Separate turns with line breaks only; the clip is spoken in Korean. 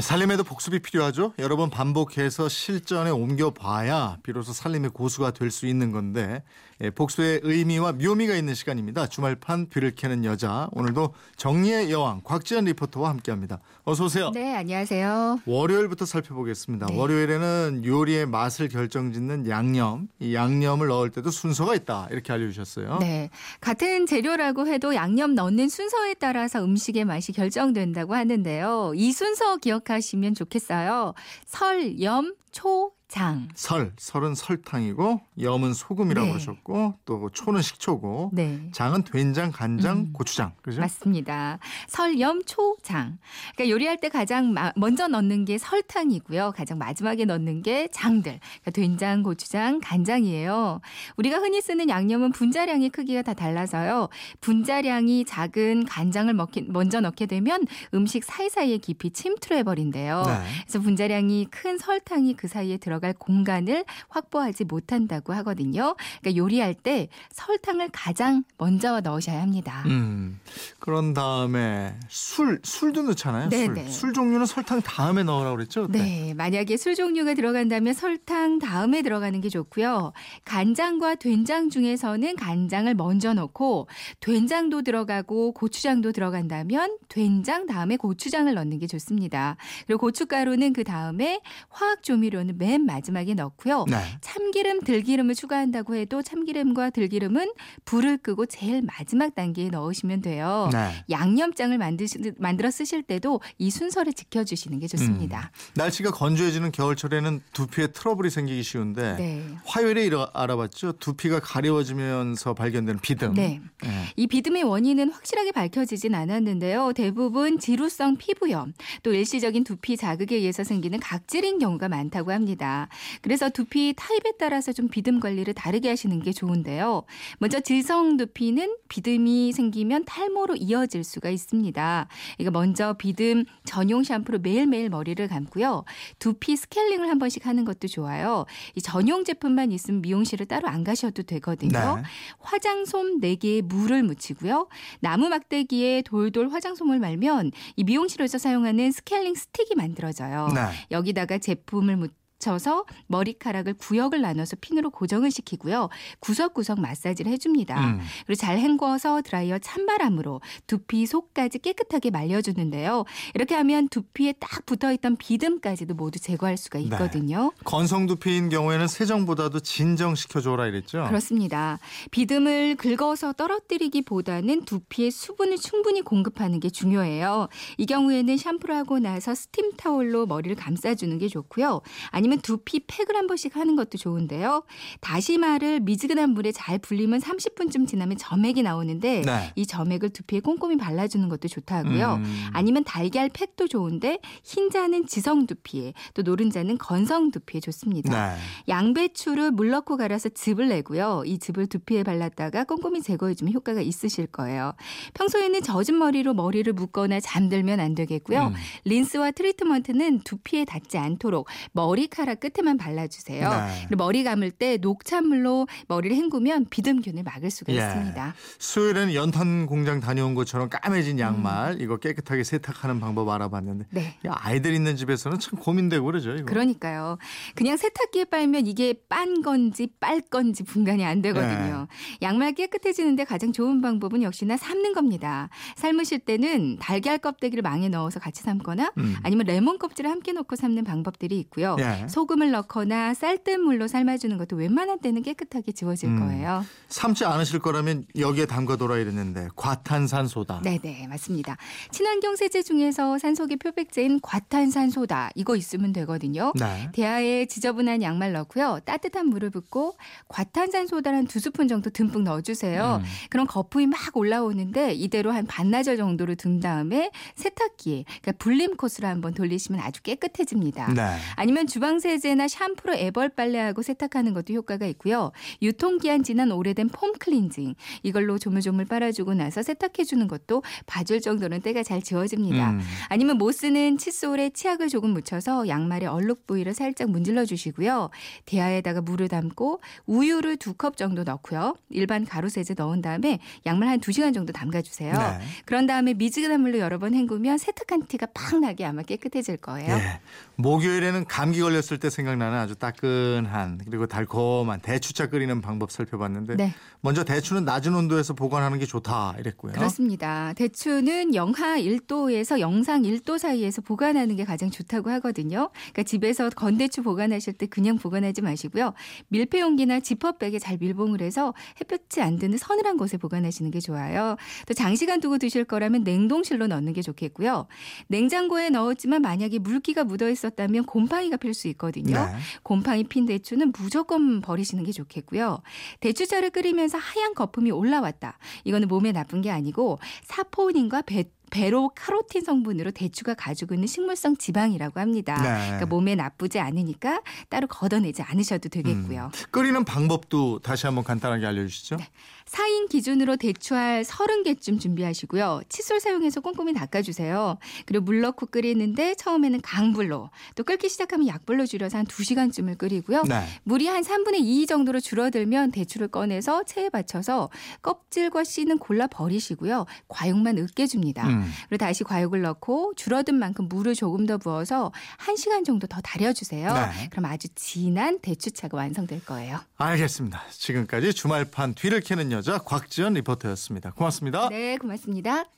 살림에도 복습이 필요하죠. 여러 번 반복해서 실전에 옮겨봐야 비로소 살림의 고수가 될 수 있는 건데 예, 복수의 의미와 묘미가 있는 시간입니다. 주말판 뒤를 캐는 여자. 오늘도 정리의 여왕 곽지연 리포터와 함께합니다. 어서 오세요.
네, 안녕하세요.
월요일부터 살펴보겠습니다.
네.
월요일에는 요리의 맛을 결정짓는 양념. 이 양념을 넣을 때도 순서가 있다. 이렇게 알려주셨어요.
네. 같은 재료라고 해도 양념 넣는 순서에 따라서 음식의 맛이 결정된다고 하는데요. 이 순서 기억 하시면 좋겠어요. 설, 염, 초, 장.
설, 설은 설탕이고 염은 소금이라고
네.
하셨고 또 초는 식초고
네.
장은 된장, 간장,
음.
고추장. 그죠?
맞습니다. 설, 염, 초, 장. 그러니까 요리할 때 가장 마- 먼저 넣는 게 설탕이고요. 가장 마지막에 넣는 게 장들. 그러니까 된장, 고추장, 간장이에요. 우리가 흔히 쓰는 양념은 분자량의 크기가 다 달라서요. 분자량이 작은 간장을 먹기, 먼저 넣게 되면 음식 사이사이에 깊이 침투해 버린대요.
네.
그래서 분자량이 큰 설탕이 그 사이에 들어 갈 공간을 확보하지 못한다고 하거든요. 그러니까 요리할 때 설탕을 가장 먼저 넣으셔야 합니다.
음. 그런 다음에 술, 술도 넣잖아요.
네,
술.
네.
술 종류는 설탕 다음에 넣으라고 그랬죠? 그때?
네, 만약에 술 종류가 들어간다면 설탕 다음에 들어가는 게 좋고요. 간장과 된장 중에서는 간장을 먼저 넣고 된장도 들어가고 고추장도 들어간다면 된장 다음에 고추장을 넣는 게 좋습니다. 그리고 고춧가루는 그 다음에 화학 조미료는 맨 마지막에 넣고요.
네.
참기름, 들기름을 추가한다고 해도 참기름과 들기름은 불을 끄고 제일 마지막 단계에 넣으시면 돼요.
네.
양념장을 만드시, 만들어 쓰실 때도 이 순서를 지켜주시는 게 좋습니다.
날씨가 건조해지는 겨울철에는 두피에 트러블이 생기기 쉬운데
네.
화요일에 이러- 알아봤죠. 두피가 가려워지면서 발견되는 비듬.
네.
네.
이 비듬의 원인은 확실하게 밝혀지진 않았는데요. 대부분 지루성 피부염, 또 일시적인 두피 자극에 의해서 생기는 각질인 경우가 많다고 합니다. 그래서 두피 타입에 따라서 좀 비듬 관리를 다르게 하시는 게 좋은데요. 먼저 질성 두피는 비듬이 생기면 탈모로 이어질 수가 있습니다. 이거 먼저 비듬 전용 샴푸로 매일매일 머리를 감고요. 두피 스케일링을 한 번씩 하는 것도 좋아요. 이 전용 제품만 있으면 미용실을 따로 안 가셔도 되거든요.
네.
화장솜 4개에 물을 묻히고요. 나무 막대기에 돌돌 화장솜을 말면 이 미용실에서 사용하는 스케일링 스틱이 만들어져요.
네.
여기다가 제품을 묻혀서 머리카락을 구역을 나눠서 핀으로 고정을 시키고요. 구석구석 마사지를 해줍니다.
음.
그리고 잘 헹궈서 드라이어 찬바람으로 두피 속까지 깨끗하게 말려주는데요. 이렇게 하면 두피에 딱 붙어있던 비듬까지도 모두 제거할 수가 있거든요.
건성 두피인 경우에는 세정보다도 진정시켜줘라 이랬죠.
그렇습니다. 비듬을 긁어서 떨어뜨리기보다는 두피에 수분을 충분히 공급하는 게 중요해요. 이 경우에는 샴푸를 하고 나서 스팀 타올로 머리를 감싸주는 게 좋고요. 아니면 두피 팩을 한 번씩 하는 것도 좋은데요. 다시마를 미지근한 물에 잘 불리면 30분쯤 지나면 점액이 나오는데
네.
이 점액을 두피에 꼼꼼히 발라주는 것도 좋다고요.
음.
아니면 달걀 팩도 좋은데 흰자는 지성 두피에 또 노른자는 건성 두피에 좋습니다.
네.
양배추를 물 넣고 갈아서 즙을 내고요. 이 즙을 두피에 발랐다가 꼼꼼히 제거해주면 효과가 있으실 거예요. 평소에는 젖은 머리로 머리를 묶거나 잠들면 안 되겠고요.
음.
린스와 트리트먼트는 두피에 닿지 않도록 머리 카락 끝에만 발라주세요.
네.
머리 감을 때 녹차물로 머리를 헹구면 비듬균을 막을 수가
예.
있습니다.
수요일에는 연탄 공장 다녀온 것처럼 까매진 양말 이거 깨끗하게 세탁하는 방법 알아봤는데
네.
야, 아이들 있는 집에서는 참 고민되고 그러죠. 이거.
그러니까요. 그냥 세탁기에 빨면 이게 빤 건지 빨 건지 분간이 안 되거든요.
네.
양말 깨끗해지는데 가장 좋은 방법은 역시나 삶는 겁니다. 삶으실 때는 달걀 껍데기를 망에 넣어서 같이 삶거나
음.
아니면 레몬 껍질을 함께 넣고 삶는 방법들이 있고요.
예.
소금을 넣거나 쌀뜨물로 삶아주는 것도 웬만한 때는 깨끗하게 지워질
음.
거예요.
삶지 않으실 거라면 여기에 담가둬라 이랬는데 과탄산소다.
네네 맞습니다. 친환경 세제 중에서 산소계 표백제인 과탄산소다 이거 있으면 되거든요.
네.
대야에 지저분한 양말 넣고요. 따뜻한 물을 붓고 과탄산소다 한두 스푼 정도 듬뿍 넣어주세요.
음.
그럼 거품이 막 올라오는데 이대로 한 반나절 정도를 둔 다음에 세탁기에 그러니까 불림 코스로 한번 돌리시면 아주 깨끗해집니다.
네.
아니면 주방 세제나 샴푸로 애벌 빨래하고 세탁하는 것도 효과가 있고요. 유통기한 지난 오래된 폼 클렌징 이걸로 조물조물 빨아주고 나서 세탁해주는 것도 봐줄 정도는 때가 잘 지워집니다.
음.
아니면 못 쓰는 칫솔에 치약을 조금 묻혀서 양말의 얼룩 부위를 살짝 문질러 주시고요. 대야에다가 물을 담고 우유를 두 컵 정도 넣고요. 일반 가루 세제 넣은 다음에 양말 한 두시간 정도 담가 주세요.
네.
그런 다음에 미지근한 물로 여러 번 헹구면 세탁한 티가 팍 나게 아마 깨끗해질 거예요.
예. 목요일에는 감기 걸렸을 때 생각나는 아주 따끈한 그리고 달콤한 대추차 끓이는 방법 살펴봤는데
네.
먼저 대추는 낮은 온도에서 보관하는 게 좋다 이랬고요.
그렇습니다. 대추는 영하 1도에서 영상 1도 사이에서 보관하는 게 가장 좋다고 하거든요. 그러니까 집에서 건대추 보관하실 때 그냥 보관하지 마시고요. 밀폐 용기나 지퍼백에 잘 밀봉을 해서 햇볕이 안 드는 서늘한 곳에 보관하시는 게 좋아요. 또 장시간 두고 드실 거라면 냉동실로 넣는 게 좋겠고요. 냉장고에 넣었지만 만약에 물기가 묻어 있었다면 곰팡이가 필 수 있 거든요.
네.
곰팡이 핀 대추는 무조건 버리시는 게 좋겠고요. 대추차를 끓이면서 하얀 거품이 올라왔다. 이거는 몸에 나쁜 게 아니고 사포닌과 베, 베로 카로틴 성분으로 대추가 가지고 있는 식물성 지방이라고 합니다.
네.
그러니까 몸에 나쁘지 않으니까 따로 걷어내지 않으셔도 되겠고요.
끓이는 방법도 다시 한번 간단하게 알려주시죠.
네. 4인 기준으로 대추알 30개쯤 준비하시고요. 칫솔 사용해서 꼼꼼히 닦아주세요. 그리고 물 넣고 끓이는데 처음에는 강불로 또 끓기 시작하면 약불로 줄여서 한 2시간쯤을 끓이고요.
네.
물이 한 3분의 2 정도로 줄어들면 대추를 꺼내서 체에 받쳐서 껍질과 씨는 골라 버리시고요. 과육만 으깨줍니다.
음.
그리고 다시 과육을 넣고 줄어든 만큼 물을 조금 더 부어서 1시간 정도 더 달여주세요.
네.
그럼 아주 진한 대추차가 완성될 거예요.
알겠습니다. 지금까지 주말판 뒤를 캐는 여자 곽지연 리포터였습니다. 고맙습니다.
네, 고맙습니다.